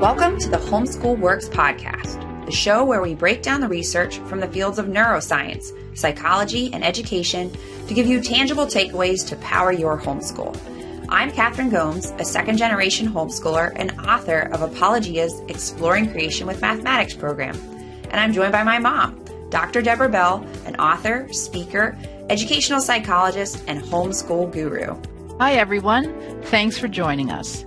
Welcome to the Homeschool Works podcast, the show where we break down the research from the fields of neuroscience, psychology, and education to give you tangible takeaways to power your homeschool. I'm Katherine Gomes, a second generation homeschooler and author of Apologia's Exploring Creation with Mathematics program. And I'm joined by my mom, Dr. Deborah Bell, an author, speaker, educational psychologist, and homeschool guru. Hi, everyone. Thanks for joining us.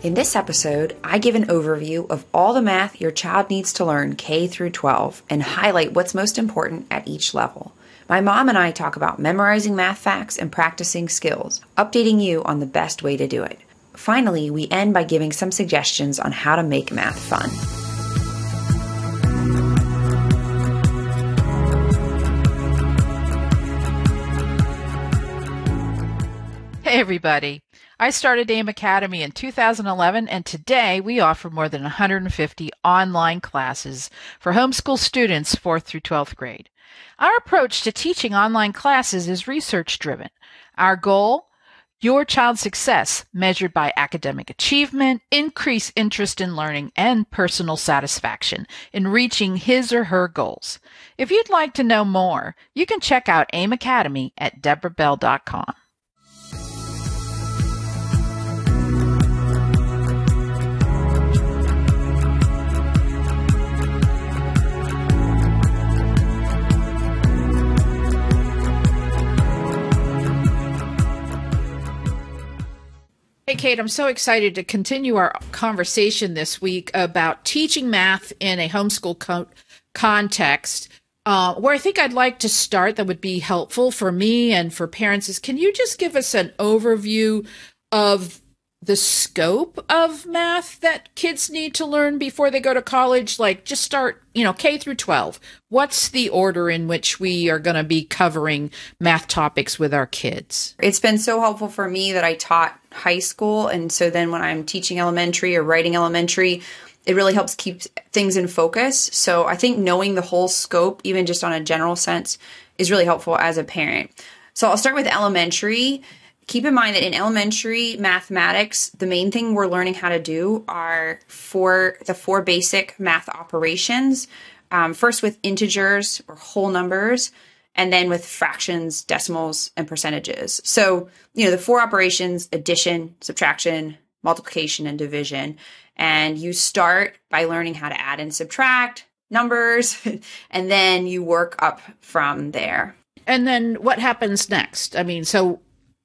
In this episode, I give an overview of all the math your child needs to learn K through 12 and highlight what's most important at each level. My mom and I talk about memorizing math facts and practicing skills, updating you on the best way to do it. Finally, we end by giving some suggestions on how to make math fun. Hey, everybody. I started AIM Academy in 2011, and today we offer more than 150 online classes for homeschool students 4th through 12th grade. Our approach to teaching online classes is research driven. Our goal? Your child's success measured by academic achievement, increased interest in learning, and personal satisfaction in reaching his or her goals. If you'd like to know more, you can check out AIM Academy at deborahbell.com. Kate, I'm so excited to continue our conversation this week about teaching math in a homeschool co- context. Uh, where I think I'd like to start that would be helpful for me and for parents is can you just give us an overview of the scope of math that kids need to learn before they go to college? Like just start you know k through 12 what's the order in which we are going to be covering math topics with our kids? It's been so helpful for me that i taught high school and so then when i'm teaching elementary or writing elementary it really helps keep things in focus. So i think knowing the whole scope even just on a general sense is really helpful as a parent. So i'll start with elementary keep in mind that in elementary mathematics, the main thing we're learning how to do are for the four basic math operations. Um, first with integers or whole numbers, and then with fractions, decimals, and percentages. So you know the four operations: addition, subtraction, multiplication, and division. And you start by learning how to add and subtract numbers, and then you work up from there. And then what happens next? I mean, so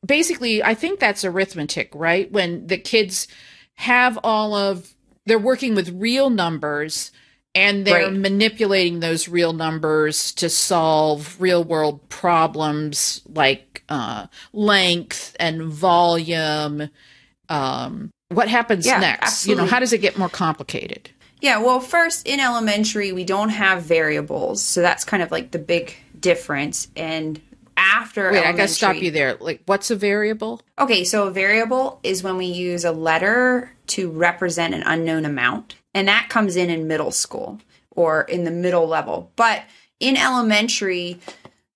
basically, I think that's arithmetic, right? When the kids have all of, they're working with real numbers and they're right. manipulating those real numbers to solve real world problems like uh, length and volume. Um, what happens yeah, next? Absolutely. You know, how does it get more complicated? Yeah, well, first in elementary, we don't have variables. So that's kind of like the big difference. And after Wait, I gotta stop you there. Like, what's a variable? Okay, so a variable is when we use a letter to represent an unknown amount, and that comes in in middle school or in the middle level. But in elementary,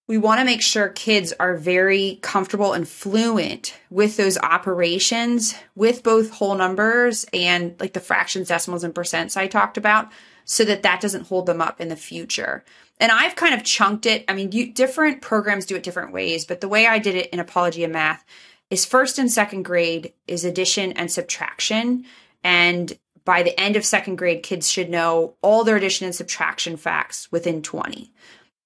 we want to make sure kids are very comfortable and fluent with those operations with both whole numbers and like the fractions, decimals, and percents I talked about so that that doesn't hold them up in the future and I've kind of chunked it. I mean, you, different programs do it different ways, but the way I did it in Apologia Math is first and second grade is addition and subtraction. And by the end of second grade, kids should know all their addition and subtraction facts within 20.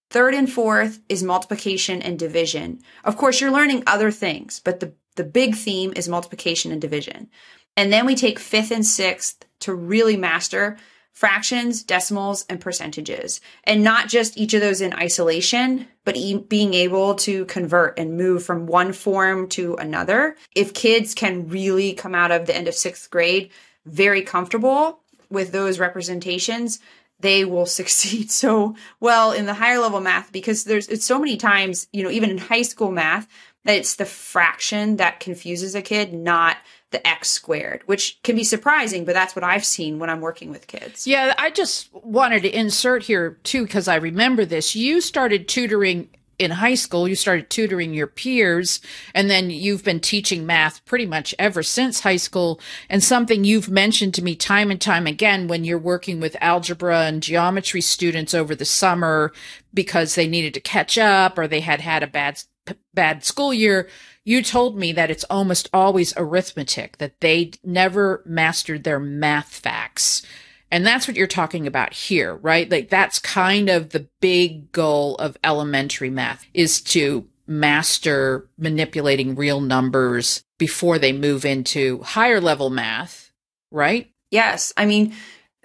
Third and fourth is multiplication and division. Of course, you're learning other things, but the, the big theme is multiplication and division. And then we take fifth and sixth to really master fractions, decimals, and percentages. And not just each of those in isolation, but e- being able to convert and move from one form to another. If kids can really come out of the end of sixth grade very comfortable with those representations, they will succeed so well in the higher level math because there's it's so many times, you know, even in high school math, that it's the fraction that confuses a kid, not the x squared, which can be surprising, but that's what I've seen when I'm working with kids. Yeah, I just wanted to insert here too, because I remember this. You started tutoring in high school, you started tutoring your peers, and then you've been teaching math pretty much ever since high school. And something you've mentioned to me time and time again when you're working with algebra and geometry students over the summer because they needed to catch up or they had had a bad bad school year, you told me that it's almost always arithmetic, that they never mastered their math facts. And that's what you're talking about here, right? Like that's kind of the big goal of elementary math is to master manipulating real numbers before they move into higher level math, right? Yes. I mean,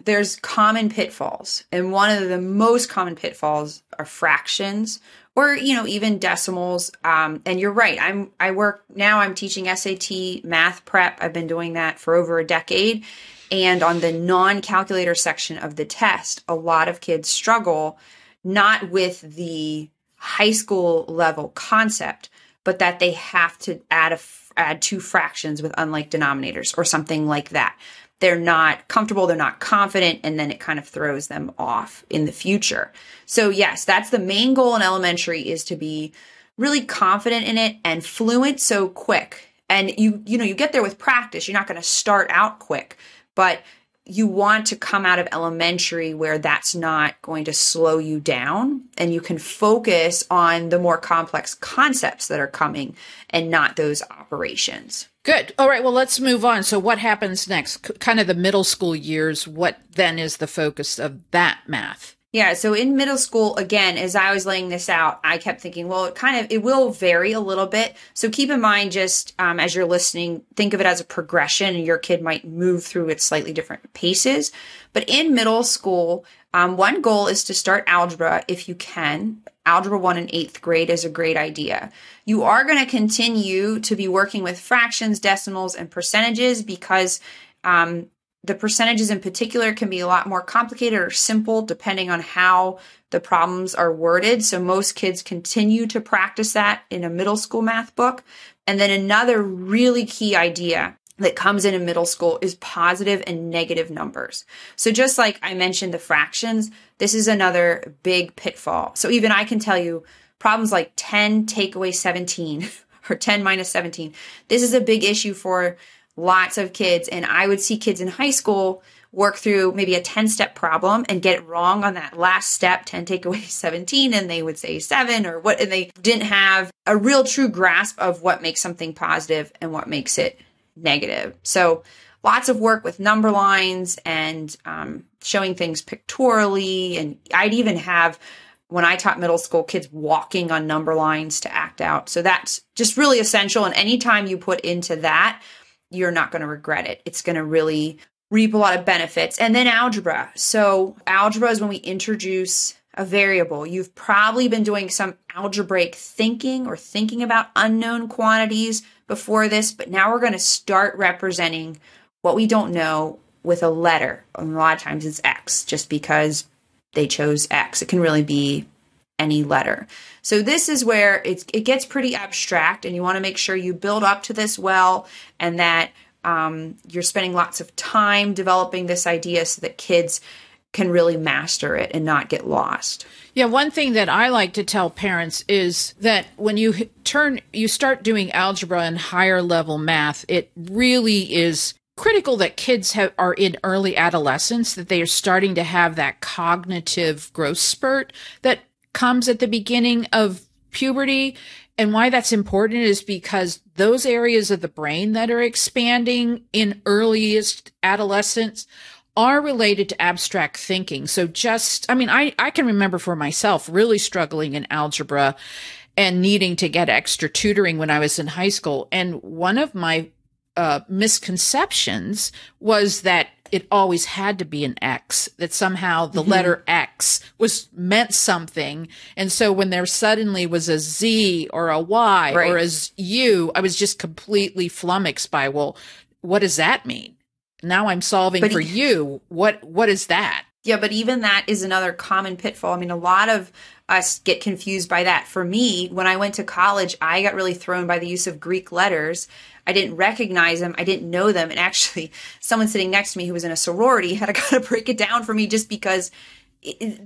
there's common pitfalls, and one of the most common pitfalls are fractions or you know even decimals. Um, and you're right. I'm i work now i'm teaching sat math prep. I've been doing that for over a decade. And on the non-calculator section of the test a lot of kids struggle not with the high school level concept but that they have to add a add two fractions with unlike denominators or something like that they're not comfortable, they're not confident, and then it kind of throws them off in the future. So, yes, that's the main goal in elementary is to be really confident in it and fluent so quick. And you, you know, you get there with practice. You're not going to start out quick, but you want to come out of elementary where that's not going to slow you down and you can focus on the more complex concepts that are coming and not those operations. Good. All right. Well, let's move on. So, what happens next? C- kind of the middle school years. What then is the focus of that math? Yeah. So in middle school, again, as I was laying this out, I kept thinking, well, it kind of, it will vary a little bit. So keep in mind, just um, as you're listening, think of it as a progression and your kid might move through at slightly different paces. But in middle school, um, one goal is to start algebra if you can. Algebra 1 in eighth grade is a great idea. You are going to continue to be working with fractions, decimals, and percentages because um, the percentages in particular can be a lot more complicated or simple depending on how the problems are worded. So most kids continue to practice that in a middle school math book. And then another really key idea that comes in in middle school is positive and negative numbers. So just like I mentioned the fractions, this is another big pitfall. So even I can tell you problems like 10 take away 17 or 10 minus 17. This is a big issue for lots of kids. And I would see kids in high school work through maybe a 10 step problem and get it wrong on that last step 10 take away 17 and they would say 7 or what and they didn't have a real true grasp of what makes something positive and what makes it negative so lots of work with number lines and um, showing things pictorially and i'd even have when I taught middle school kids walking on number lines to act out. So that's just really essential. And anytime you put into that, you're not going to regret it. It's going to really reap a lot of benefits. And then algebra. So, algebra is when we introduce a variable. You've probably been doing some algebraic thinking or thinking about unknown quantities before this, but now we're going to start representing what we don't know with a letter. A lot of times it's X just because they chose X. It can really be any letter. So this is where it gets pretty abstract, and you want to make sure you build up to this well, and that um, you're spending lots of time developing this idea so that kids can really master it and not get lost. Yeah, one thing that I like to tell parents is that when you turn you start doing algebra and higher level math, it really is critical that kids have, are in early adolescence that they are starting to have that cognitive growth spurt that comes at the beginning of puberty. And why that's important is because those areas of the brain that are expanding in earliest adolescence are related to abstract thinking. So just, I mean, I, I can remember for myself really struggling in algebra and needing to get extra tutoring when I was in high school. And one of my uh, misconceptions was that it always had to be an X, that somehow the mm-hmm. letter X was meant something. And so when there suddenly was a Z or a Y right. or a U, I was just completely flummoxed by, well, what does that mean? Now I'm solving but for he- you. What, what is that? Yeah, but even that is another common pitfall. I mean, a lot of us get confused by that. For me, when I went to college, I got really thrown by the use of Greek letters. I didn't recognize them. I didn't know them. And actually, someone sitting next to me who was in a sorority had to kind of break it down for me just because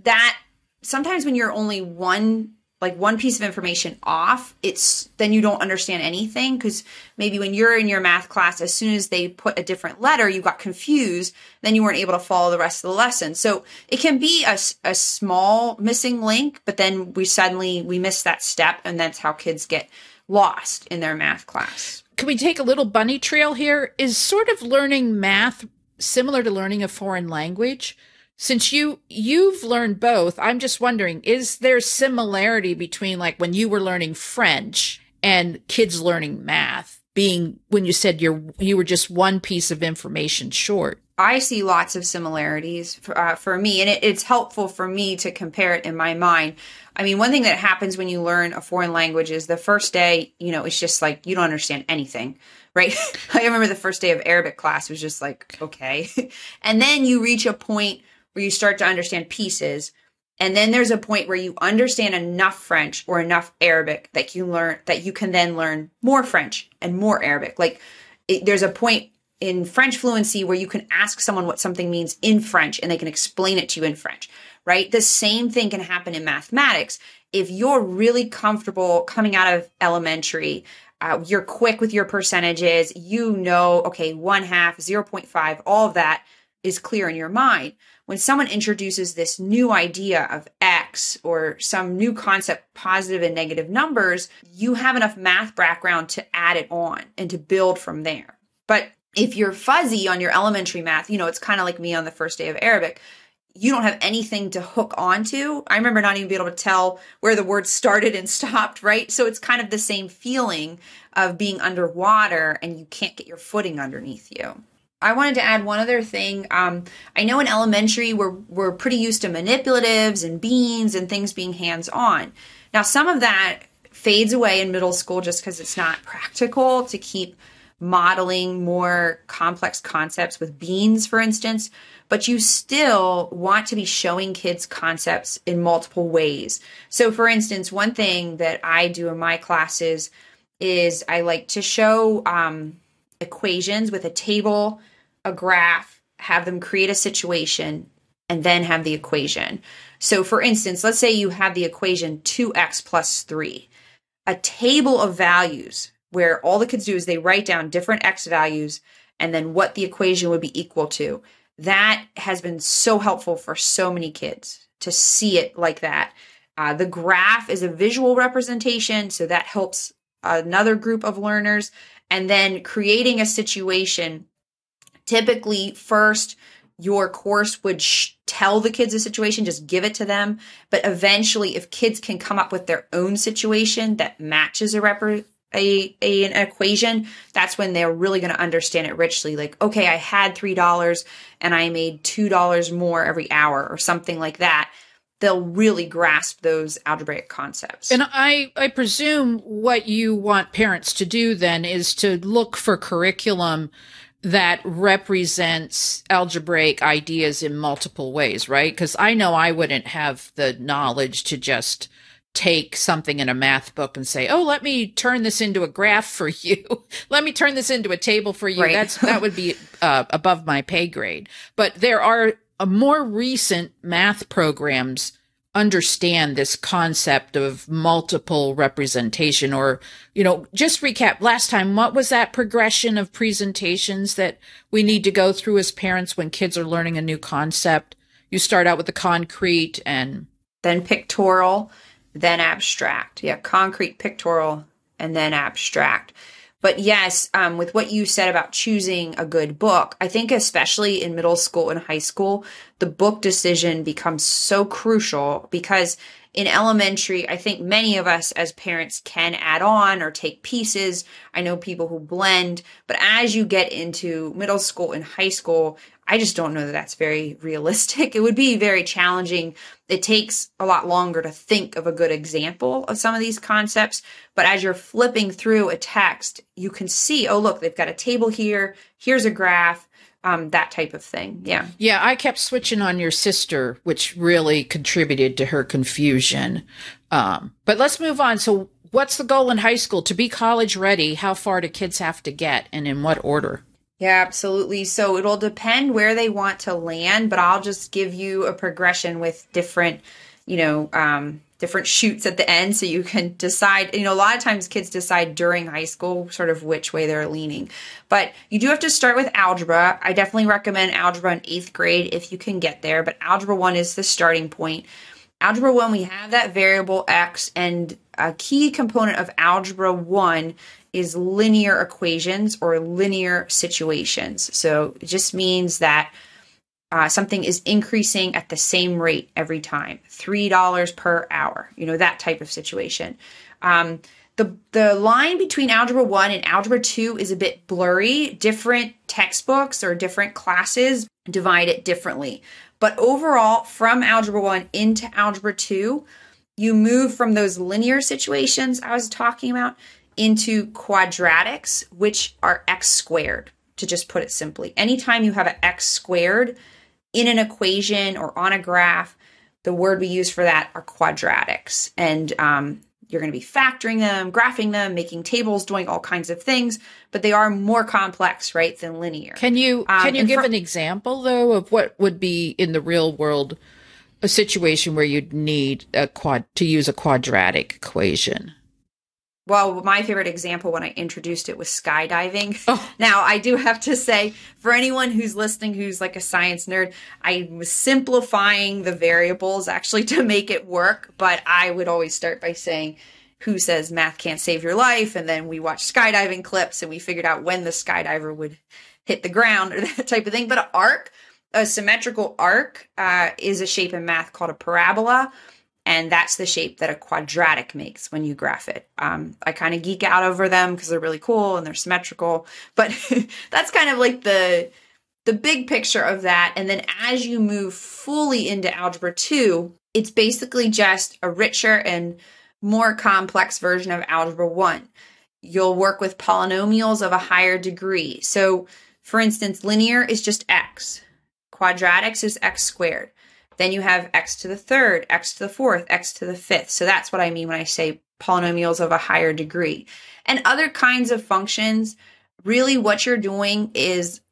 that sometimes when you're only one like one piece of information off, it's then you don't understand anything because maybe when you're in your math class, as soon as they put a different letter, you got confused, then you weren't able to follow the rest of the lesson. So it can be a, a small missing link, but then we suddenly we miss that step, and that's how kids get lost in their math class. Can we take a little bunny trail here? Is sort of learning math similar to learning a foreign language? Since you you've learned both i'm just wondering is there similarity between like when you were learning french and kids learning math being when you said you're you were just one piece of information short? I see lots of similarities for, uh, for me and it, it's helpful for me to compare it in my mind. I mean one thing that happens when you learn a foreign language is the first day you know it's just like you don't understand anything right? I remember the first day of arabic class was just like okay. And then you reach a point where you start to understand pieces. And then there's a point where you understand enough French or enough Arabic that you learn that you can then learn more French and more Arabic. Like it, there's a point in French fluency where you can ask someone what something means in French and they can explain it to you in French, right? The same thing can happen in mathematics. If you're really comfortable coming out of elementary, uh, you're quick with your percentages, you know, okay, one half, 0.5, all of that is clear in your mind when someone introduces this new idea of X or some new concept, positive and negative numbers, you have enough math background to add it on and to build from there. But if you're fuzzy on your elementary math, you know, it's kind of like me on the first day of Arabic. You don't have anything to hook onto. I remember not even being able to tell where the word started and stopped, right? So it's kind of the same feeling of being underwater and you can't get your footing underneath you. I wanted to add one other thing. Um, I know in elementary we're we're pretty used to manipulatives and beans and things being hands on. Now some of that fades away in middle school just because it's not practical to keep modeling more complex concepts with beans, for instance. But you still want to be showing kids concepts in multiple ways. So, for instance, one thing that I do in my classes is I like to show um, equations with a table a graph, have them create a situation, and then have the equation. So, for instance, let's say you have the equation 2x plus 3, a table of values where all the kids do is they write down different x values and then what the equation would be equal to. That has been so helpful for so many kids to see it like that. Uh, the graph is a visual representation, so that helps another group of learners. And then creating a situation typically first your course would sh- tell the kids a situation, just give it to them. But eventually, if kids can come up with their own situation that matches a, rep- a, a an equation, that's when they're really going to understand it richly. Like, okay, I had three dollars and I made two dollars more every hour, or something like that. They'll really grasp those algebraic concepts. And I, I presume what you want parents to do then is to look for curriculum that represents algebraic ideas in multiple ways, right? Because I know I wouldn't have the knowledge to just take something in a math book and say, "Oh, let me turn this into a graph for you. let me turn this into a table for you." Right. That's that would be uh, above my pay grade. But there are uh, more recent math programs understand this concept of multiple representation or you know just recap last time what was that progression of presentations that we need to go through as parents when kids are learning a new concept? You start out with the concrete and then pictorial then abstract. Yeah concrete pictorial and then abstract but yes, um, with what you said about choosing a good book, I think especially in middle school and high school, the book decision becomes so crucial because in elementary, I think many of us as parents can add on or take pieces. I know people who blend, but as you get into middle school and high school, I just don't know that that's very realistic. It would be very challenging. It takes a lot longer to think of a good example of some of these concepts. But as you're flipping through a text, you can see, oh, look, they've got a table here. Here's a graph. Um, that type of thing. Yeah. Yeah. I kept switching on your sister, which really contributed to her confusion. Um, but let's move on. So, what's the goal in high school? To be college ready, how far do kids have to get and in what order? Yeah, absolutely. So it'll depend where they want to land, but I'll just give you a progression with different, you know, um, different shoots at the end so you can decide you know a lot of times kids decide during high school sort of which way they're leaning. But you do have to start with algebra. I definitely recommend algebra in eighth grade if you can get there but algebra 1 is the starting point. Algebra 1 we have that variable x and a key component of algebra 1 is linear equations or linear situations. So it just means that uh, something is increasing at the same rate every time $3 per hour you know that type of situation. Um, the, the line between algebra 1 and algebra 2 is a bit blurry. Different textbooks or different classes divide it differently. But overall from algebra 1 into algebra 2 you move from those linear situations i was talking about into quadratics which are x squared to just put it simply anytime you have an x squared in an equation or on a graph, the word we use for that are quadratics. And um, you're going to be factoring them, graphing them, making tables, doing all kinds of things, but they are more complex, right, than linear. Can you um, can you give an example though of what would be in the real world a situation where you'd need a quad to use a quadratic equation? Well, my favorite example when I introduced it was skydiving. Oh. Now, I do have to say, for anyone who's listening who's like a science nerd, I was simplifying the variables actually to make it work, but I would always start by saying, who says math can't save your life? And then we watched skydiving clips and we figured out when the skydiver would hit the ground or that type of thing. But an arc, a symmetrical arc, uh, is a shape in math called a parabola and that's the shape that a quadratic makes when you graph it. Um, I kind of geek out over them because they're really cool and they're symmetrical, but that's kind of like the the big picture of that. And then as you move fully into algebra two, it's basically just a richer and more complex version of algebra one. You'll work with polynomials of a higher degree. So, for instance, linear is just x, quadratics is x squared. Then you have x to the third, x to the fourth, x to the fifth. So that's what I mean when I say polynomials of a higher degree. And other kinds of functions, really what you're doing is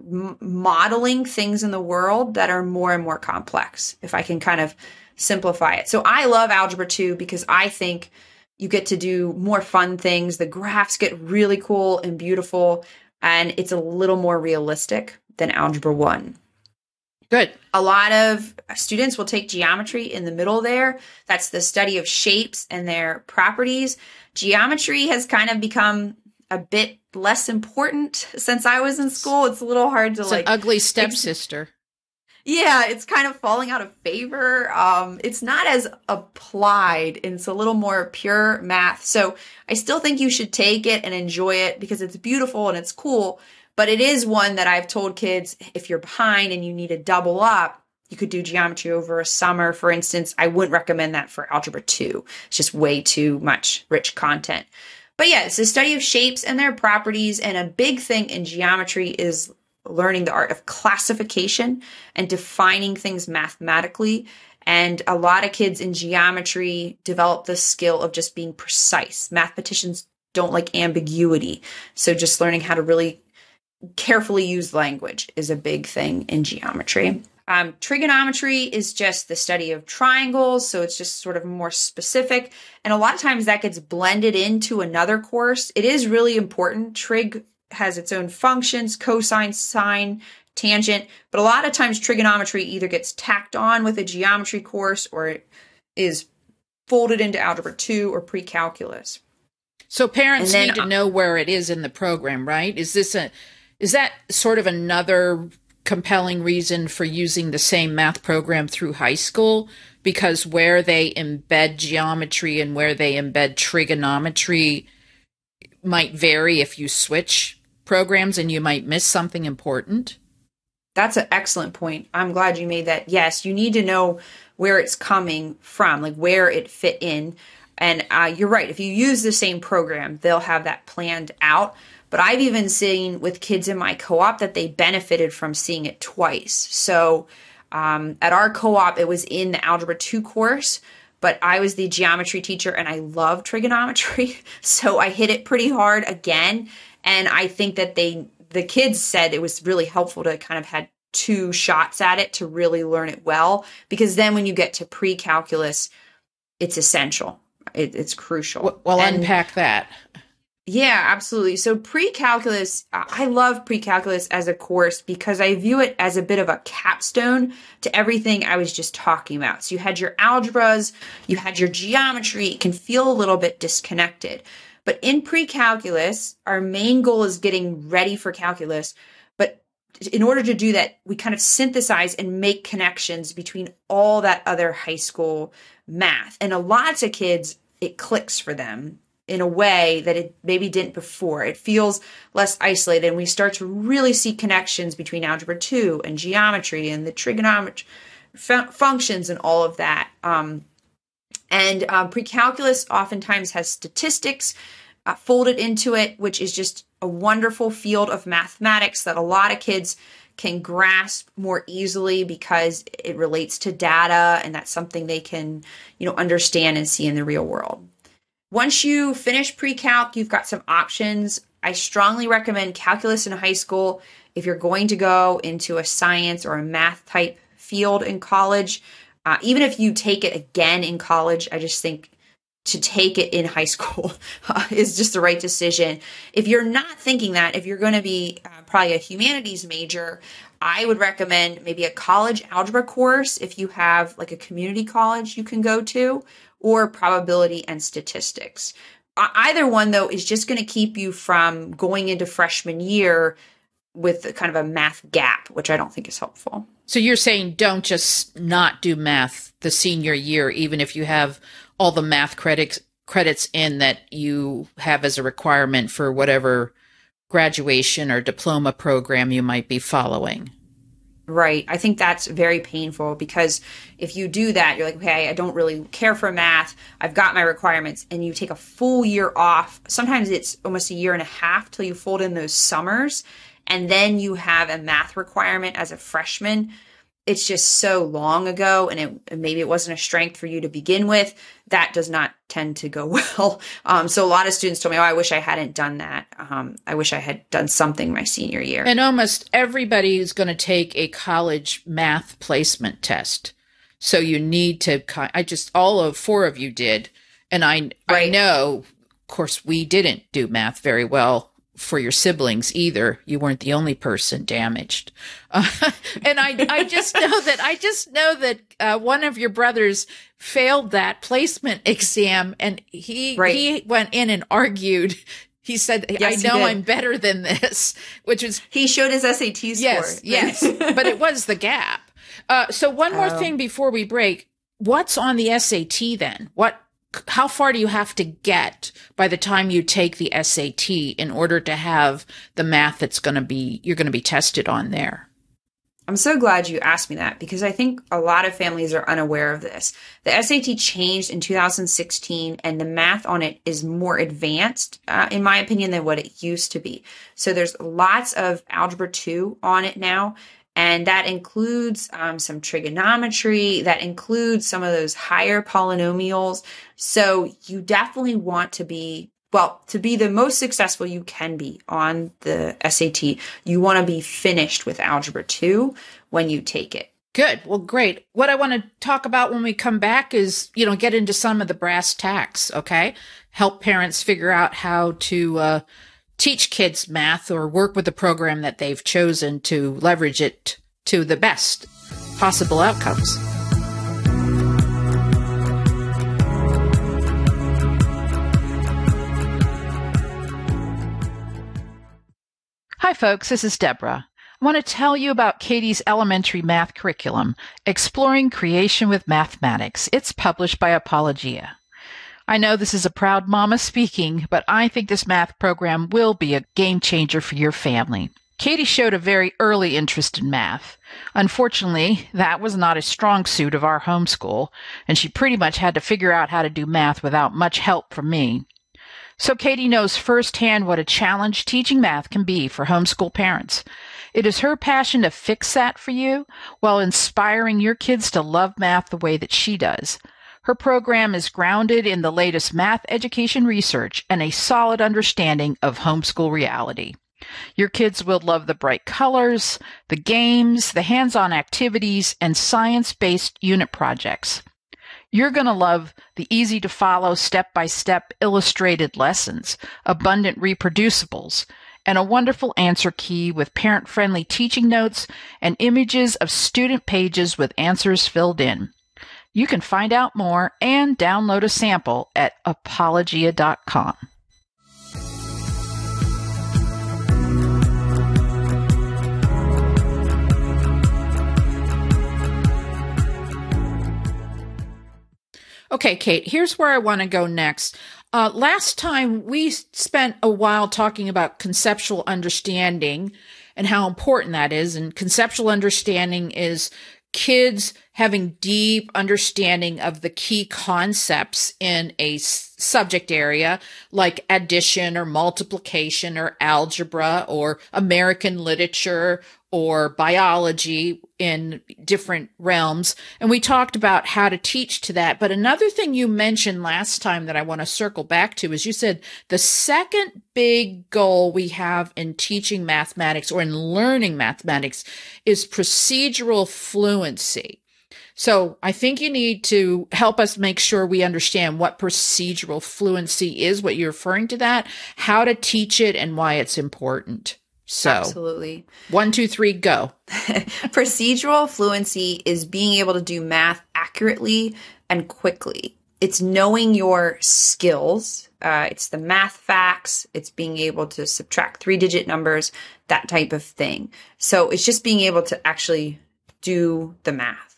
m- modeling things in the world that are more and more complex, if I can kind of simplify it. So I love Algebra 2 because I think you get to do more fun things. The graphs get really cool and beautiful, and it's a little more realistic than Algebra 1. Good. A lot of students will take geometry in the middle there. That's the study of shapes and their properties. Geometry has kind of become a bit less important since I was in school. It's a little hard to it's like an ugly stepsister. Yeah, it's kind of falling out of favor. Um, it's not as applied. And it's a little more pure math. So I still think you should take it and enjoy it because it's beautiful and it's cool. But it is one that I've told kids if you're behind and you need to double up, you could do geometry over a summer, for instance. I wouldn't recommend that for Algebra 2. It's just way too much rich content. But yeah, it's a study of shapes and their properties. And a big thing in geometry is learning the art of classification and defining things mathematically. And a lot of kids in geometry develop the skill of just being precise. Mathematicians don't like ambiguity. So just learning how to really carefully used language is a big thing in geometry. Um, trigonometry is just the study of triangles, so it's just sort of more specific. And a lot of times that gets blended into another course. It is really important. Trig has its own functions cosine, sine, tangent, but a lot of times trigonometry either gets tacked on with a geometry course or it is folded into algebra 2 or pre calculus. So parents then, need to know where it is in the program, right? Is this a is that sort of another compelling reason for using the same math program through high school? Because where they embed geometry and where they embed trigonometry might vary if you switch programs and you might miss something important? That's an excellent point. I'm glad you made that. Yes, you need to know where it's coming from, like where it fit in. And uh, you're right. If you use the same program, they'll have that planned out. But I've even seen with kids in my co op that they benefited from seeing it twice. So um, at our co op, it was in the Algebra 2 course, but I was the geometry teacher and I love trigonometry. So I hit it pretty hard again. And I think that they, the kids said it was really helpful to kind of had two shots at it to really learn it well. Because then when you get to pre calculus, it's essential. It, it's crucial. Well, and, unpack that. Yeah, absolutely. So pre-calculus, uh, I love pre-calculus as a course because I view it as a bit of a capstone to everything I was just talking about. So you had your algebras, you had your geometry, it can feel a little bit disconnected. But in pre-calculus, our main goal is getting ready for calculus. But in order to do that, we kind of synthesize and make connections between all that other high school math. And a lot of kids, it clicks for them in a way that it maybe didn't before. It feels less isolated, and we start to really see connections between algebra 2 and geometry and the trigonometry functions and all of that. Um, and um, pre-calculus oftentimes has statistics uh, folded into it, which is just a wonderful field of mathematics that a lot of kids can grasp more easily because it relates to data and that's something they can, you know, understand and see in the real world. Once you finish pre-calc, you've got some options. I strongly recommend calculus in high school if you're going to go into a science or a math type field in college. Uh, even if you take it again in college, I just think to take it in high school uh, is just the right decision. If you're not thinking that, if you're going to be uh, probably a humanities major, I would recommend maybe a college algebra course if you have like a community college you can go to, or probability and statistics. Either one, though, is just going to keep you from going into freshman year with kind of a math gap, which I don't think is helpful. So you're saying don't just not do math the senior year, even if you have all the math credits credits in that you have as a requirement for whatever graduation or diploma program you might be following. Right. I think that's very painful because if you do that, you're like, okay, I don't really care for math. I've got my requirements. And you take a full year off. Sometimes it's almost a year and a half till you fold in those summers. And then you have a math requirement as a freshman it's just so long ago and it maybe it wasn't a strength for you to begin with that does not tend to go well. Um, so a lot of students told me oh i wish i hadn't done that. Um, i wish i had done something my senior year. And almost everybody is going to take a college math placement test. So you need to i just all of four of you did. And i right. i know of course we didn't do math very well for your siblings either. You weren't the only person damaged. Uh, and I, I just know that, I just know that, uh, one of your brothers failed that placement exam and he, right. he went in and argued. He said, yes, I know I'm better than this, which is. He showed his SAT score. Yes, yes. but it was the gap. Uh, so one more oh. thing before we break. What's on the SAT then? What how far do you have to get by the time you take the SAT in order to have the math that's going to be you're going to be tested on there? I'm so glad you asked me that because I think a lot of families are unaware of this. The SAT changed in 2016 and the math on it is more advanced, uh, in my opinion, than what it used to be. So there's lots of Algebra 2 on it now. And that includes um, some trigonometry, that includes some of those higher polynomials. So you definitely want to be, well, to be the most successful you can be on the SAT, you want to be finished with Algebra 2 when you take it. Good. Well, great. What I want to talk about when we come back is, you know, get into some of the brass tacks, okay? Help parents figure out how to, uh, teach kids math or work with the program that they've chosen to leverage it to the best possible outcomes. Hi, folks. This is Deborah. I want to tell you about Katie's elementary math curriculum, Exploring Creation with Mathematics. It's published by Apologia. I know this is a proud mama speaking, but I think this math program will be a game changer for your family. Katie showed a very early interest in math. Unfortunately, that was not a strong suit of our homeschool, and she pretty much had to figure out how to do math without much help from me. So Katie knows firsthand what a challenge teaching math can be for homeschool parents. It is her passion to fix that for you while inspiring your kids to love math the way that she does. Her program is grounded in the latest math education research and a solid understanding of homeschool reality. Your kids will love the bright colors, the games, the hands on activities, and science based unit projects. You're going to love the easy to follow step by step illustrated lessons, abundant reproducibles, and a wonderful answer key with parent friendly teaching notes and images of student pages with answers filled in. You can find out more and download a sample at apologia.com. Okay, Kate, here's where I want to go next. Uh, last time we spent a while talking about conceptual understanding and how important that is. And conceptual understanding is kids having deep understanding of the key concepts in a subject area like addition or multiplication or algebra or American literature or biology in different realms. And we talked about how to teach to that. But another thing you mentioned last time that I want to circle back to is you said the second big goal we have in teaching mathematics or in learning mathematics is procedural fluency. So I think you need to help us make sure we understand what procedural fluency is, what you're referring to that, how to teach it, and why it's important. So, absolutely. One, two, three, go. Procedural fluency is being able to do math accurately and quickly. It's knowing your skills. Uh, it's the math facts. It's being able to subtract three digit numbers, that type of thing. So it's just being able to actually do the math.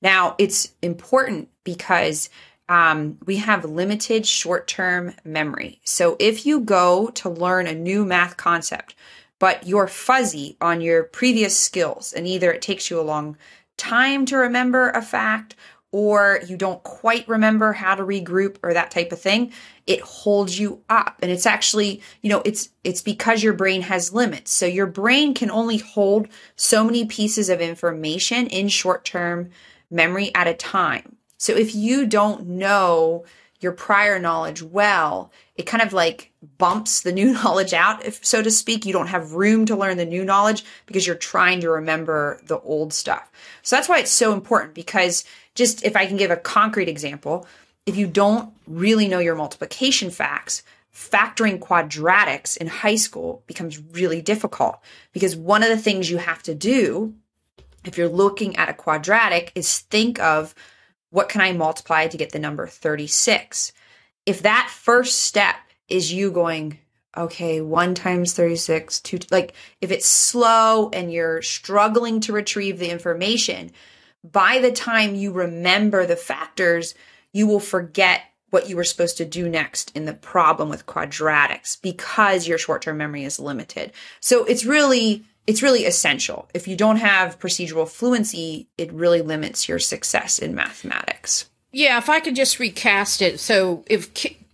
Now, it's important because um, we have limited short term memory. So if you go to learn a new math concept, but you're fuzzy on your previous skills and either it takes you a long time to remember a fact or you don't quite remember how to regroup or that type of thing it holds you up and it's actually you know it's it's because your brain has limits so your brain can only hold so many pieces of information in short term memory at a time so if you don't know your prior knowledge well, it kind of like bumps the new knowledge out, if so to speak. You don't have room to learn the new knowledge because you're trying to remember the old stuff. So that's why it's so important because just if I can give a concrete example, if you don't really know your multiplication facts, factoring quadratics in high school becomes really difficult because one of the things you have to do if you're looking at a quadratic is think of what can I multiply to get the number 36? If that first step is you going, okay, one times 36, two, like if it's slow and you're struggling to retrieve the information, by the time you remember the factors, you will forget what you were supposed to do next in the problem with quadratics because your short term memory is limited. So it's really it's really essential. If you don't have procedural fluency, it really limits your success in mathematics. Yeah, if I could just recast it. So if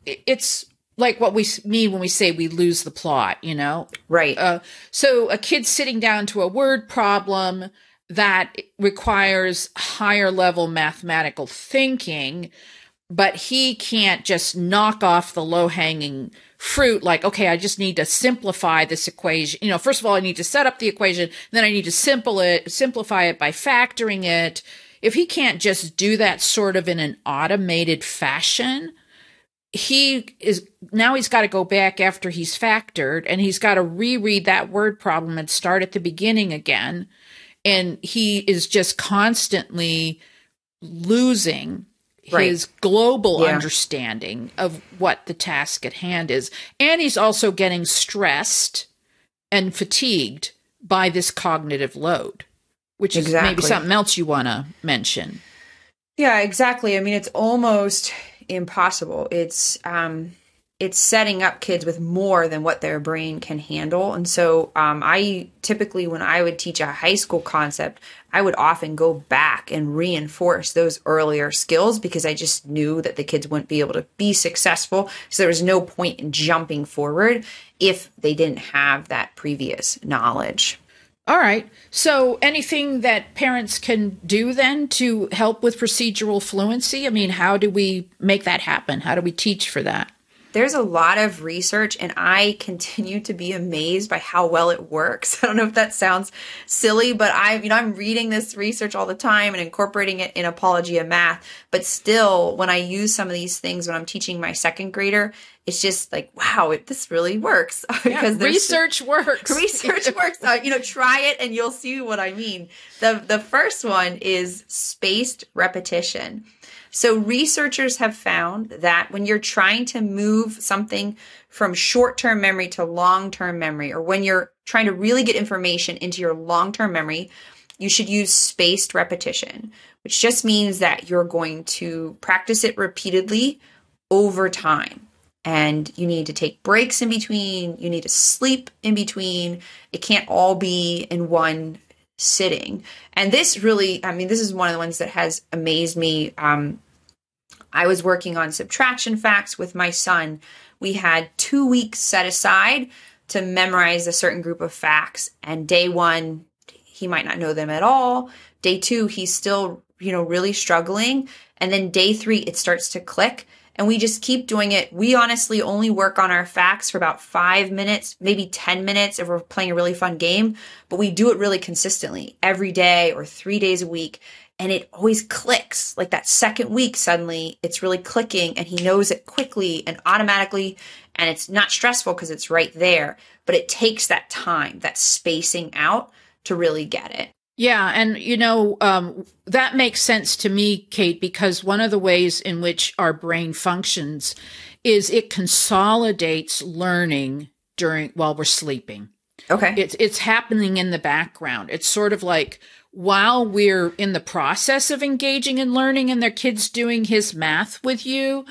it's like what we mean when we say we lose the plot, you know? Right. Uh, so a kid sitting down to a word problem that requires higher level mathematical thinking, but he can't just knock off the low hanging fruit like okay i just need to simplify this equation. You know first of all i need to set up the equation then i need to simple it simplify it by factoring it. If he can't just do that sort of in an automated fashion he is now he's got to go back after he's factored and he's got to reread that word problem and start at the beginning again. And he is just constantly losing right. his global yeah. understanding of what the task at hand is. And he's also getting stressed and fatigued by this cognitive load, which is maybe something else you want to mention. Yeah, exactly. I mean, it's almost impossible. It's um it's setting up kids with more than what their brain can handle. And so um, I typically, when I would teach a high school concept, I would often go back and reinforce those earlier skills because I just knew that the kids wouldn't be able to be successful. So there was no point in jumping forward if they didn't have that previous knowledge. All right. So, anything that parents can do then to help with procedural fluency? I mean, how do we make that happen? How do we teach for that? There's a lot of research and I continue to be amazed by how well it works. I don't know if that sounds silly, but I you know I'm reading this research all the time and incorporating it in Apologia math, but still when I use some of these things when I'm teaching my second grader, it's just like wow, it, this really works because yeah, research works. Research works. Uh, you know, try it and you'll see what I mean. The the first one is spaced repetition. So researchers have found that when you're trying to move something from short-term memory to long-term memory, or when you're trying to really get information into your long-term memory, you should use spaced repetition, which just means that you're going to practice it repeatedly over time. And you need to take breaks in between, you need to sleep in between. It can't all be in one sitting. And this really, I mean, this is one of the ones that has amazed me. Um, I was working on subtraction facts with my son. We had two weeks set aside to memorize a certain group of facts. And day one, he might not know them at all. Day two, he's still, you know, really struggling. And then day three, it starts to click. And we just keep doing it. We honestly only work on our facts for about five minutes, maybe 10 minutes if we're playing a really fun game, but we do it really consistently every day or three days a week and it always clicks. Like that second week, suddenly it's really clicking and he knows it quickly and automatically. And it's not stressful because it's right there, but it takes that time, that spacing out to really get it. Yeah. And, you know, um, that makes sense to me, Kate, because one of the ways in which our brain functions is it consolidates learning during while we're sleeping. Okay. It's it's happening in the background. It's sort of like while we're in the process of engaging and learning and their kids doing his math with you,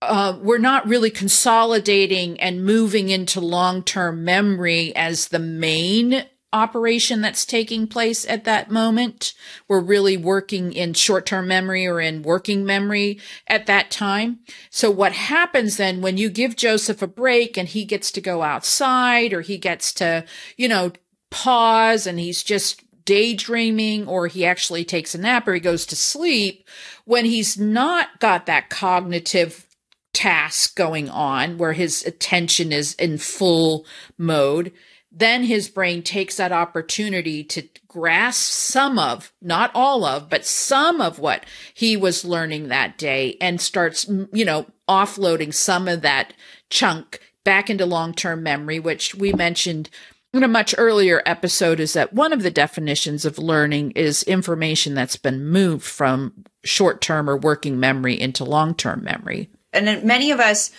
uh, we're not really consolidating and moving into long-term memory as the main operation that's taking place at that moment. We're really working in short-term memory or in working memory at that time. So what happens then when you give Joseph a break and he gets to go outside or he gets to, you know, pause and he's just daydreaming or he actually takes a nap or he goes to sleep when he's not got that cognitive task going on where his attention is in full mode then his brain takes that opportunity to grasp some of, not all of, but some of what he was learning that day and starts, you know, offloading some of that chunk back into long term memory, which we mentioned in a much earlier episode is that one of the definitions of learning is information that's been moved from short term or working memory into long term memory. And many of us,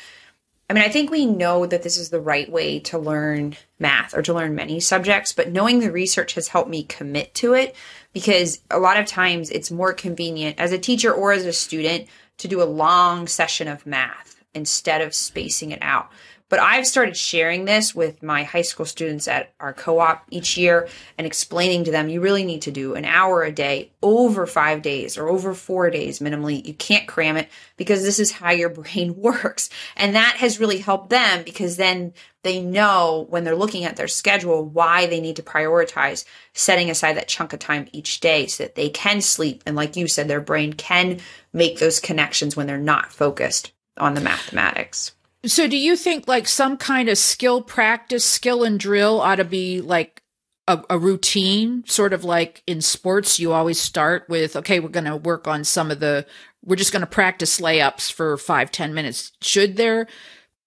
I mean, I think we know that this is the right way to learn math or to learn many subjects, but knowing the research has helped me commit to it because a lot of times it's more convenient as a teacher or as a student to do a long session of math instead of spacing it out. But I've started sharing this with my high school students at our co op each year and explaining to them you really need to do an hour a day over five days or over four days minimally. You can't cram it because this is how your brain works. And that has really helped them because then they know when they're looking at their schedule why they need to prioritize setting aside that chunk of time each day so that they can sleep. And like you said, their brain can make those connections when they're not focused on the mathematics. So do you think like some kind of skill practice, skill and drill ought to be like a, a, routine, sort of like in sports, you always start with, okay, we're going to work on some of the, we're just going to practice layups for five, ten minutes. Should there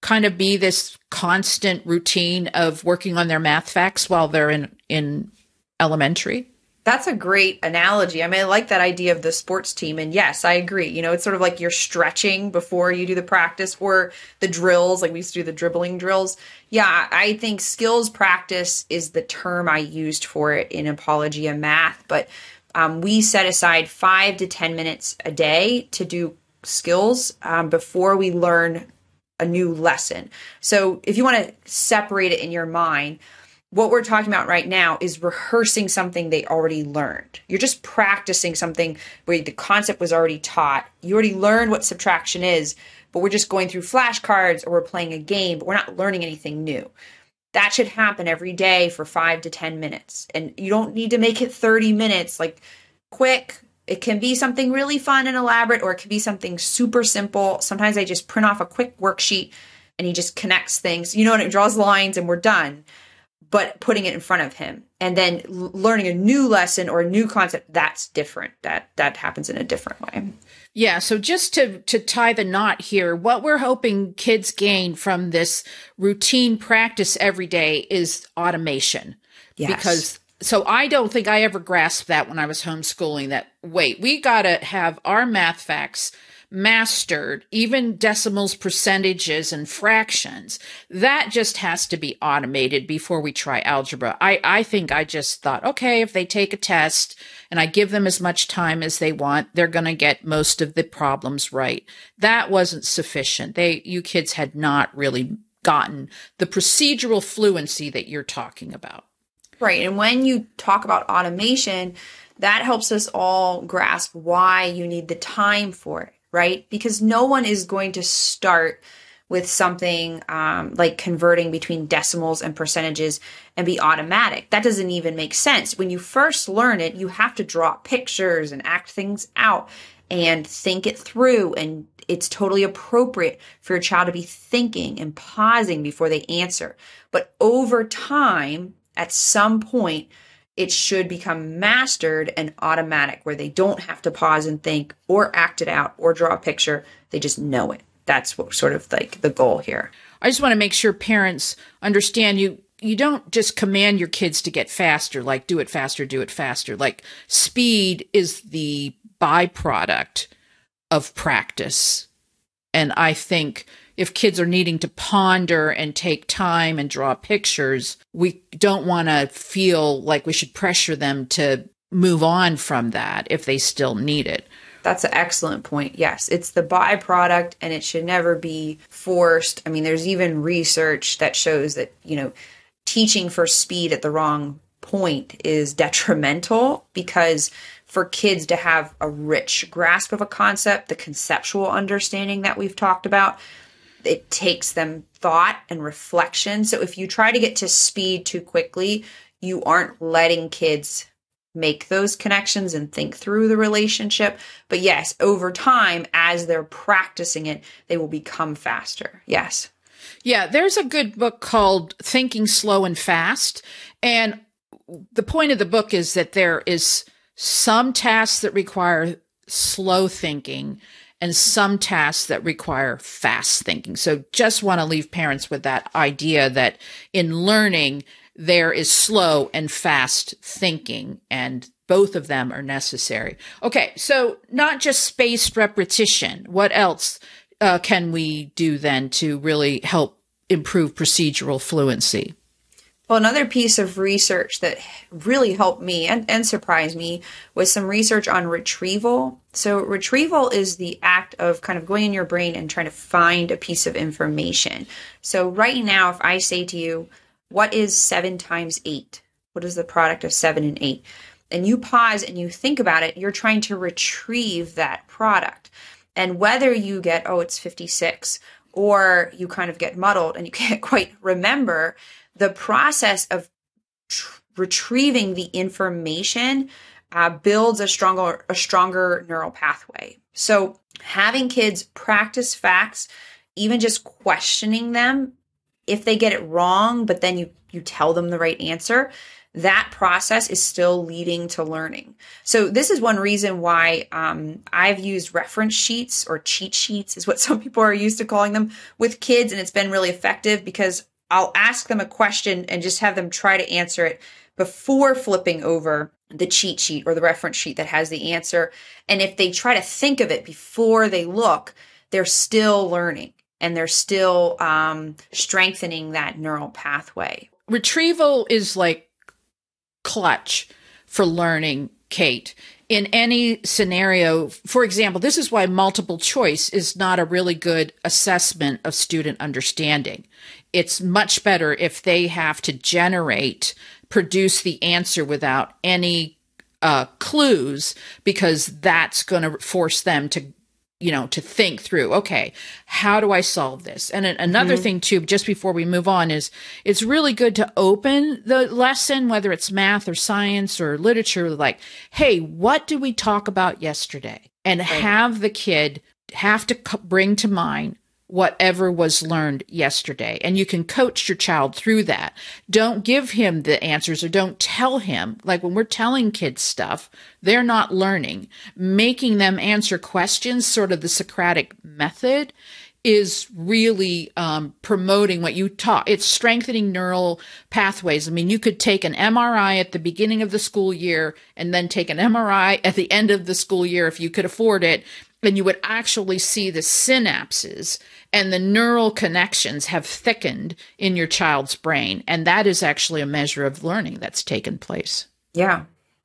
kind of be this constant routine of working on their math facts while they're in, in elementary? That's a great analogy. I mean, I like that idea of the sports team. And yes, I agree. You know, it's sort of like you're stretching before you do the practice or the drills, like we used to do the dribbling drills. Yeah, I think skills practice is the term I used for it in apology Apologia Math. But um, we set aside five to 10 minutes a day to do skills um, before we learn a new lesson. So if you want to separate it in your mind, what we're talking about right now is rehearsing something they already learned. You're just practicing something where the concept was already taught. You already learned what subtraction is, but we're just going through flashcards or we're playing a game, but we're not learning anything new. That should happen every day for five to 10 minutes. And you don't need to make it 30 minutes, like quick. It can be something really fun and elaborate, or it can be something super simple. Sometimes I just print off a quick worksheet and he just connects things, you know, and it draws lines and we're done. But putting it in front of him and then learning a new lesson or a new concept, that's different. That that happens in a different way. Yeah, so just to to tie the knot here, what we're hoping kids gain from this routine practice every day is automation. Yes. Because so I don't think I ever grasped that when I was homeschooling that wait, we got to have our math facts mastered, even decimals, percentages, and fractions. That just has to be automated before we try algebra. I, I think I just thought, okay, if they take a test and I give them as much time as they want, they're going to get most of the problems right. That wasn't sufficient. They, you kids had not really gotten the procedural fluency that you're talking about. Right. And when you talk about automation, that helps us all grasp why you need the time for it right? Because no one is going to start with something um, like converting between decimals and percentages and be automatic. That doesn't even make sense. When you first learn it, you have to draw pictures and act things out and think it through. And it's totally appropriate for your child to be thinking and pausing before they answer. But over time, at some point, it should become mastered and automatic where they don't have to pause and think or act it out or draw a picture. They just know it. That's what sort of like the goal here. I just want to make sure parents understand you you don't just command your kids to get faster like do it faster do it faster like speed is the byproduct of practice and i think if kids are needing to ponder and take time and draw pictures, we don't want to feel like we should pressure them to move on from that if they still need it. That's an excellent point. Yes, it's the byproduct and it should never be forced. I mean, there's even research that shows that, you know, teaching for speed at the wrong point is detrimental because for kids to have a rich grasp of a concept, the conceptual understanding that we've talked about, it takes them thought and reflection. So if you try to get to speed too quickly, you aren't letting kids make those connections and think through the relationship. But yes, over time, as they're practicing it, they will become faster. Yes. Yeah, there's a good book called Thinking Slow and Fast. And the point of the book is that there is some tasks that require slow thinking and some tasks that require fast thinking. So just want to leave parents with that idea that in learning, there is slow and fast thinking and both of them are necessary. Okay. So not just spaced repetition. What else uh, can we do then to really help improve procedural fluency? Well, another piece of research that really helped me and, and surprised me was some research on retrieval. So, retrieval is the act of kind of going in your brain and trying to find a piece of information. So, right now, if I say to you, What is seven times eight? What is the product of seven and eight? And you pause and you think about it, you're trying to retrieve that product. And whether you get, oh, it's 56, or you kind of get muddled and you can't quite remember, the process of tr- retrieving the information uh, builds a stronger a stronger neural pathway. So having kids practice facts, even just questioning them, if they get it wrong, but then you you tell them the right answer, that process is still leading to learning. So this is one reason why um, I've used reference sheets or cheat sheets is what some people are used to calling them with kids, and it's been really effective because I'll ask them a question and just have them try to answer it before flipping over the cheat sheet or the reference sheet that has the answer. And if they try to think of it before they look, they're still learning and they're still um, strengthening that neural pathway. Retrieval is like clutch for learning, Kate. In any scenario, for example, this is why multiple choice is not a really good assessment of student understanding it's much better if they have to generate, produce the answer without any uh, clues, because that's going to force them to you know to think through okay how do i solve this and another mm-hmm. thing too just before we move on is it's really good to open the lesson whether it's math or science or literature like hey what did we talk about yesterday and right. have the kid have to bring to mind whatever was learned yesterday. And you can coach your child through that. Don't give him the answers or don't tell him. Like when we're telling kids stuff, they're not learning. Making them answer questions, sort of the Socratic method, is really um, promoting what you taught. It's strengthening neural pathways. I mean, you could take an MRI at the beginning of the school year and then take an MRI at the end of the school year if you could afford it. And you would actually see the synapses and the neural connections have thickened in your child's brain. And that is actually a measure of learning that's taken place. Yeah.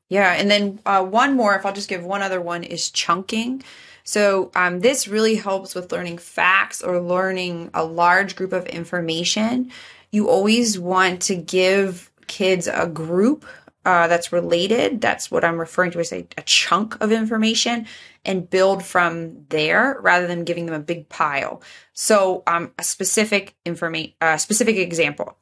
Yeah. And then uh, one more, if I'll just give one other one, is chunking. So um, this really helps with learning facts or learning a large group of information. You always want to give kids a group uh, that's related. That's what I'm referring to as a, a chunk of information and build from there rather than giving them a big pile. So um, a specific information, a specific example.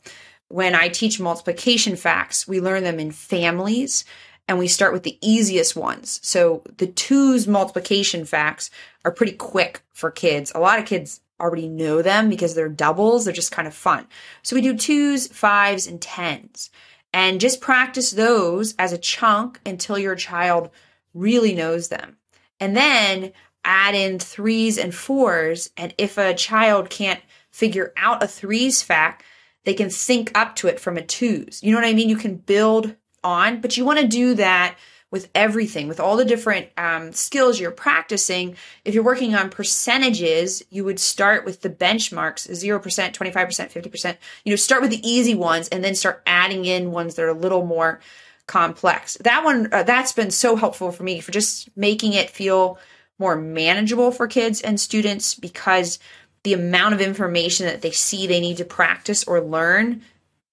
When I teach multiplication facts, we learn them in families and we start with the easiest ones. So the twos multiplication facts are pretty quick for kids. A lot of kids already know them because they're doubles. They're just kind of fun. So we do twos, fives, and tens and just practice those as a chunk until your child really knows them. And then add in threes and fours. And if a child can't figure out a threes fact, they can sync up to it from a twos. You know what I mean? You can build on, but you want to do that with everything, with all the different um, skills you're practicing. If you're working on percentages, you would start with the benchmarks 0%, 25%, 50%. You know, start with the easy ones and then start adding in ones that are a little more complex. That one, uh, that's been so helpful for me for just making it feel more manageable for kids and students because the amount of information that they see they need to practice or learn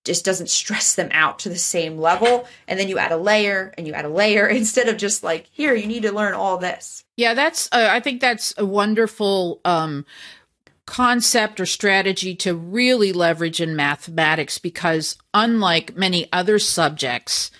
just doesn't stress them out to the same level. And then you add a layer and you add a layer instead of just like, here, you need to learn all this. Yeah, that's, uh, I think that's a wonderful, um, concept or strategy to really leverage in mathematics because unlike many other subjects,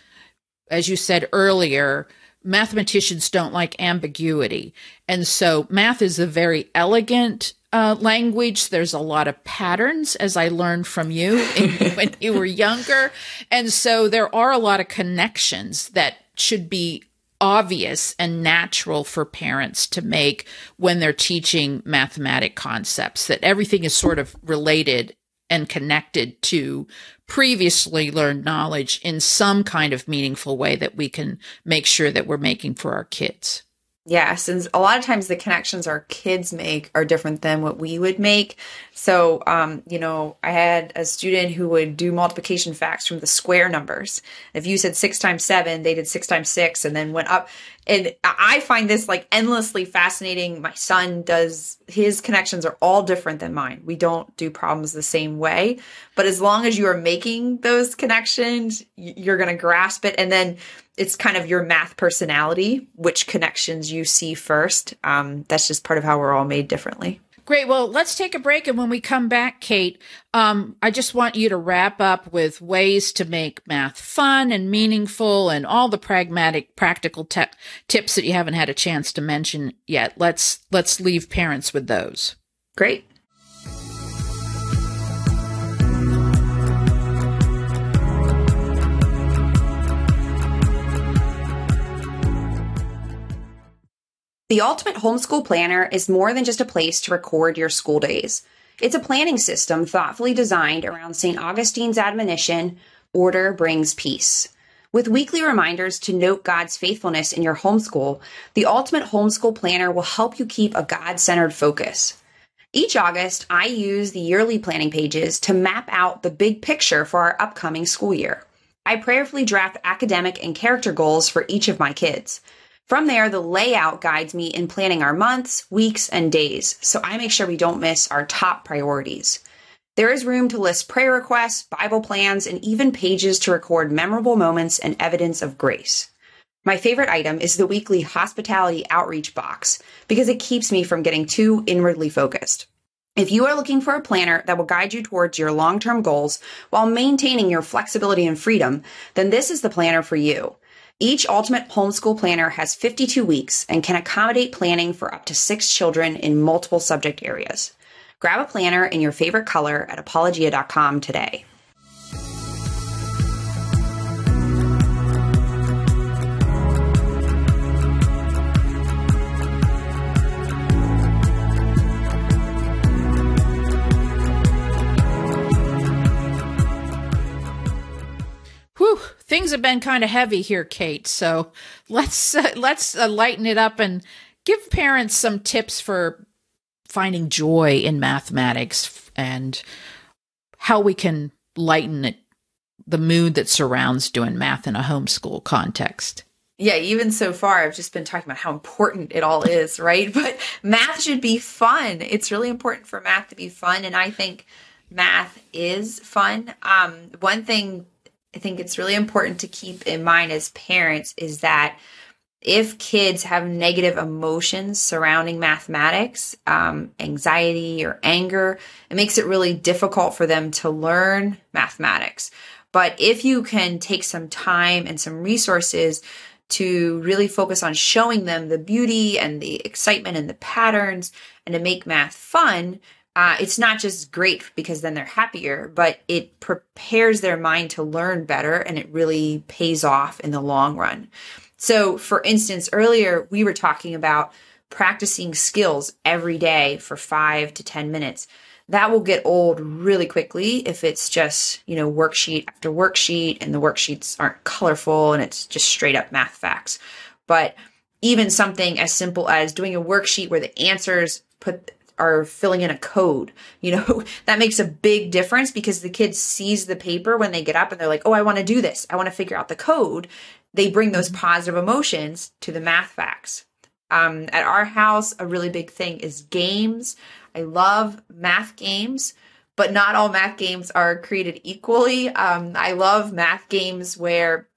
as you said earlier, mathematicians don't like ambiguity. And so math is a very elegant uh, language. There's a lot of patterns, as I learned from you in, when you were younger. And so there are a lot of connections that should be obvious and natural for parents to make when they're teaching mathematic concepts, that everything is sort of related and connected to previously learned knowledge in some kind of meaningful way that we can make sure that we're making for our kids. Yes, and a lot of times the connections our kids make are different than what we would make. So, um, you know, I had a student who would do multiplication facts from the square numbers. If you said six times seven, they did six times six and then went up. And I find this like endlessly fascinating. My son does, his connections are all different than mine. We don't do problems the same way. But as long as you are making those connections, you're going to grasp it. And then, it's kind of your math personality, which connections you see first. Um, that's just part of how we're all made differently. Great. Well, let's take a break. And when we come back, Kate, um, I just want you to wrap up with ways to make math fun and meaningful and all the pragmatic, practical te- tips that you haven't had a chance to mention yet. Let's, let's leave parents with those. Great. The Ultimate Homeschool Planner is more than just a place to record your school days. It's a planning system thoughtfully designed around St. Augustine's admonition order brings peace. With weekly reminders to note God's faithfulness in your homeschool, the Ultimate Homeschool Planner will help you keep a God centered focus. Each August, I use the yearly planning pages to map out the big picture for our upcoming school year. I prayerfully draft academic and character goals for each of my kids. From there, the layout guides me in planning our months, weeks, and days, so I make sure we don't miss our top priorities. There is room to list prayer requests, Bible plans, and even pages to record memorable moments and evidence of grace. My favorite item is the weekly hospitality outreach box because it keeps me from getting too inwardly focused. If you are looking for a planner that will guide you towards your long term goals while maintaining your flexibility and freedom, then this is the planner for you. Each Ultimate Homeschool Planner has 52 weeks and can accommodate planning for up to six children in multiple subject areas. Grab a planner in your favorite color at apologia.com today. Things have been kind of heavy here, Kate. So let's uh, let's uh, lighten it up and give parents some tips for finding joy in mathematics and how we can lighten it, the mood that surrounds doing math in a homeschool context. Yeah, even so far, I've just been talking about how important it all is, right? But math should be fun. It's really important for math to be fun. And I think math is fun. Um, one thing I think it's really important to keep in mind as parents is that if kids have negative emotions surrounding mathematics, um, anxiety or anger, it makes it really difficult for them to learn mathematics. But if you can take some time and some resources to really focus on showing them the beauty and the excitement and the patterns and to make math fun, uh, it's not just great because then they're happier, but it prepares their mind to learn better and it really pays off in the long run. So, for instance, earlier we were talking about practicing skills every day for five to 10 minutes. That will get old really quickly if it's just, you know, worksheet after worksheet and the worksheets aren't colorful and it's just straight up math facts. But even something as simple as doing a worksheet where the answers put are filling in a code. You know, that makes a big difference because the kid sees the paper when they get up and they're like, oh, I want to do this. I want to figure out the code. They bring those mm-hmm. positive emotions to the math facts. Um, at our house, a really big thing is games. I love math games, but not all math games are created equally. Um, I love math games where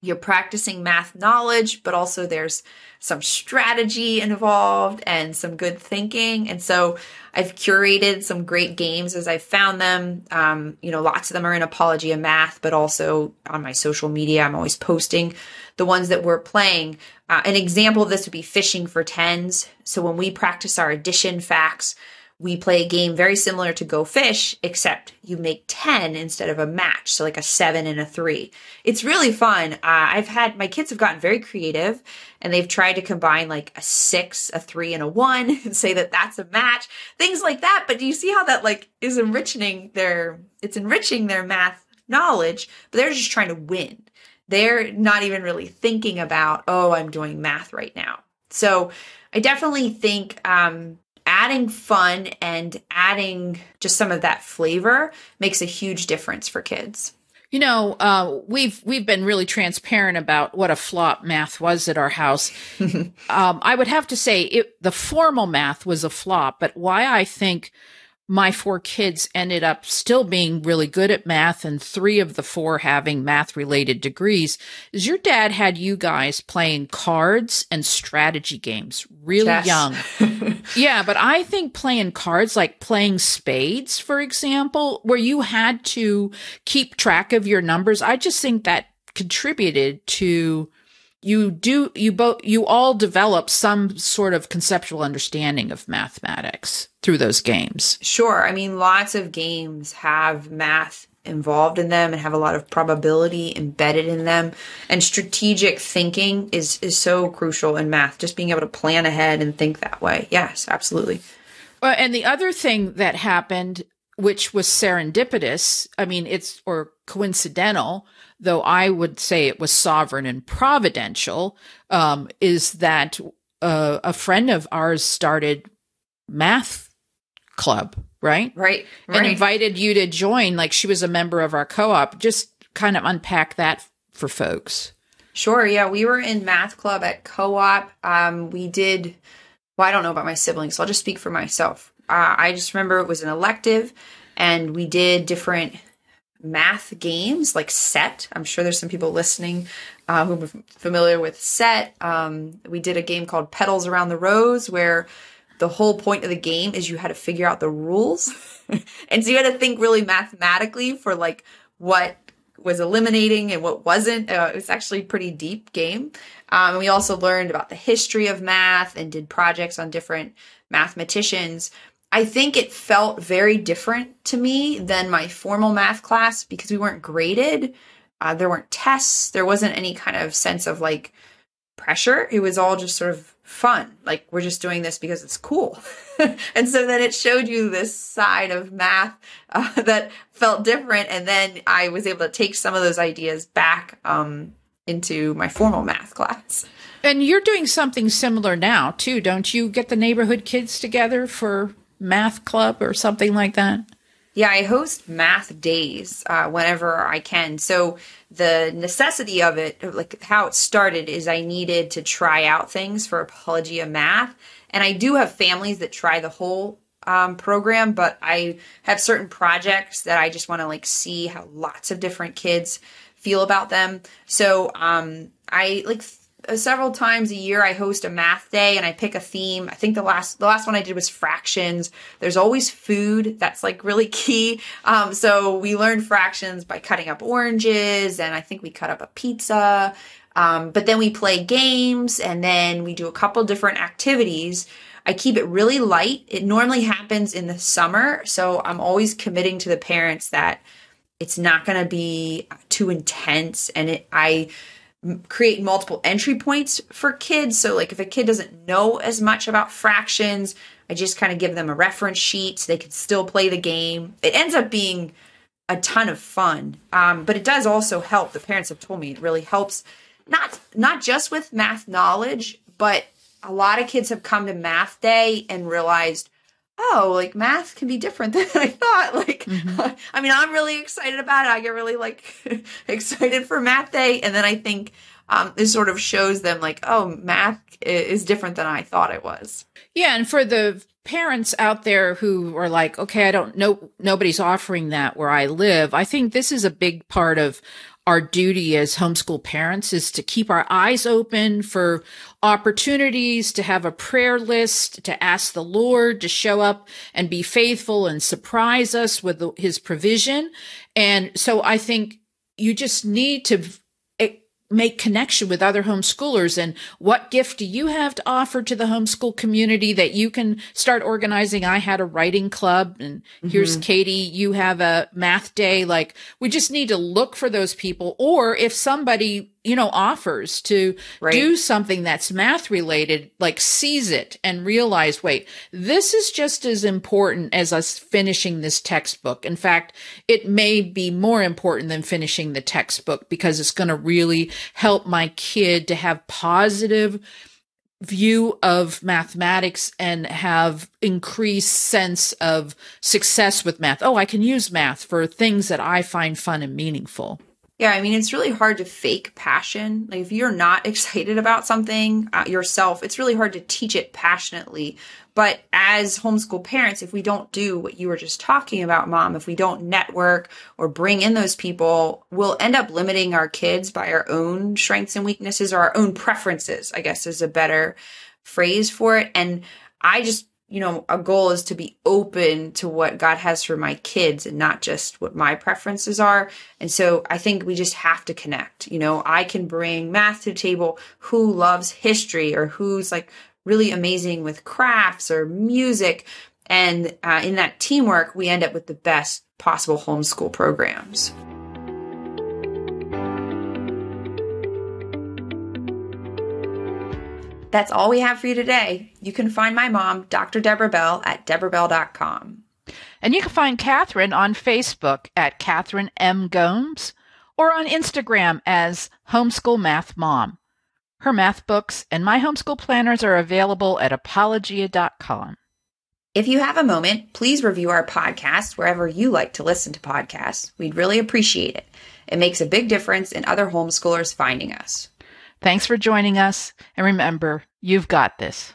you're practicing math knowledge, but also there's some strategy involved and some good thinking. And so I've curated some great games as I found them. Um, you know, lots of them are in Apologia Math, but also on my social media, I'm always posting the ones that we're playing. Uh, an example of this would be fishing for tens. So when we practice our addition facts, we play a game very similar to Go Fish, except you make 10 instead of a match. So, like a seven and a three. It's really fun. Uh, I've had my kids have gotten very creative and they've tried to combine like a six, a three, and a one and say that that's a match, things like that. But do you see how that like is enriching their, it's enriching their math knowledge, but they're just trying to win. They're not even really thinking about, oh, I'm doing math right now. So, I definitely think um, adding fun and adding just some of that flavor makes a huge difference for kids. You know, uh, we've we've been really transparent about what a flop math was at our house. um, I would have to say it, the formal math was a flop, but why I think my four kids ended up still being really good at math and three of the four having math related degrees is your dad had you guys playing cards and strategy games really Chess. young. yeah, but I think playing cards like playing spades, for example, where you had to keep track of your numbers, I just think that contributed to you do you both you all develop some sort of conceptual understanding of mathematics through those games. Sure. I mean lots of games have math involved in them and have a lot of probability embedded in them and strategic thinking is is so crucial in math just being able to plan ahead and think that way. Yes, absolutely. Well, and the other thing that happened which was serendipitous, I mean it's or coincidental though I would say it was sovereign and providential, um, is that uh, a friend of ours started math club, right? Right. And invited you to join. Like she was a member of our co-op. Just kind of unpack that for folks. Sure. Yeah, we were in math club at co-op. Um, we did. Well, I don't know about my siblings, so I'll just speak for myself. Uh, I just remember it was an elective, and we did different math games like set. I'm sure there's some people listening uh, who are familiar with set. Um, we did a game called petals around the rose where the whole point of the game is you had to figure out the rules. And so you had to think really mathematically for like what was eliminating and what wasn't. Uh, it was actually a pretty deep game. Um, we also learned about the history of math and did projects on different mathematicians I think it felt very different to me than my formal math class because we weren't graded. Uh, there weren't tests. There wasn't any kind of sense of like pressure. It was all just sort of fun. Like we're just doing this because it's cool. and so then it showed you this side of math uh, that felt different. And then I was able to take some of those ideas back um, into my formal math class. And you're doing something similar now too, don't you? Get the neighborhood kids together for math club or something like that? Yeah, I host math days uh, whenever I can. So the necessity of it, like how it started, is I needed to try out things for Apologia Math, and I do have families that try the whole um, program, but I have certain projects that I just want to like see how lots of different kids feel about them. So um, I like several times a year I host a math day and I pick a theme. I think the last the last one I did was fractions. There's always food that's like really key. Um, so we learned fractions by cutting up oranges and I think we cut up a pizza. Um, but then we play games and then we do a couple different activities. I keep it really light. It normally happens in the summer, so I'm always committing to the parents that it's not going to be too intense and it I create multiple entry points for kids. So, like, if a kid doesn't know as much about fractions, I just kind of give them a reference sheet so they can still play the game. It ends up being a ton of fun, um, but it does also help. The parents have told me it really helps not not just with math knowledge, but a lot of kids have come to math day and realized oh, like math can be different than I thought. Like, mm-hmm. I mean, I'm really excited about it. I get really like excited for math day. And then I think um, this sort of shows them like, oh, math is different than I thought it was. Yeah. And for the parents out there who are like, okay, I don't know, nobody's offering that where I live. I think this is a big part of our duty as homeschool parents is to keep our eyes open for opportunities to have a prayer list, to ask the Lord to show up and be faithful and surprise us with his provision. And so I think you just need to make connection with other homeschoolers and what gift do you have to offer to the homeschool community that you can start organizing i had a writing club and mm-hmm. here's katie you have a math day like we just need to look for those people or if somebody you know, offers to right. do something that's math related, like seize it and realize, wait, this is just as important as us finishing this textbook. In fact, it may be more important than finishing the textbook because it's going to really help my kid to have positive view of mathematics and have increased sense of success with math. Oh, I can use math for things that I find fun and meaningful. Yeah, I mean, it's really hard to fake passion. Like, if you're not excited about something uh, yourself, it's really hard to teach it passionately. But as homeschool parents, if we don't do what you were just talking about, mom, if we don't network or bring in those people, we'll end up limiting our kids by our own strengths and weaknesses or our own preferences, I guess is a better phrase for it. And I just you know, a goal is to be open to what God has for my kids and not just what my preferences are. And so I think we just have to connect. You know, I can bring math to the table who loves history or who's like really amazing with crafts or music. And uh, in that teamwork, we end up with the best possible homeschool programs. That's all we have for you today. You can find my mom, Dr. Debra Bell, at debrabell.com. And you can find Catherine on Facebook at Catherine M. Gomes or on Instagram as Homeschool Math Mom. Her math books and my homeschool planners are available at apologia.com. If you have a moment, please review our podcast wherever you like to listen to podcasts. We'd really appreciate it. It makes a big difference in other homeschoolers finding us. Thanks for joining us. And remember, you've got this.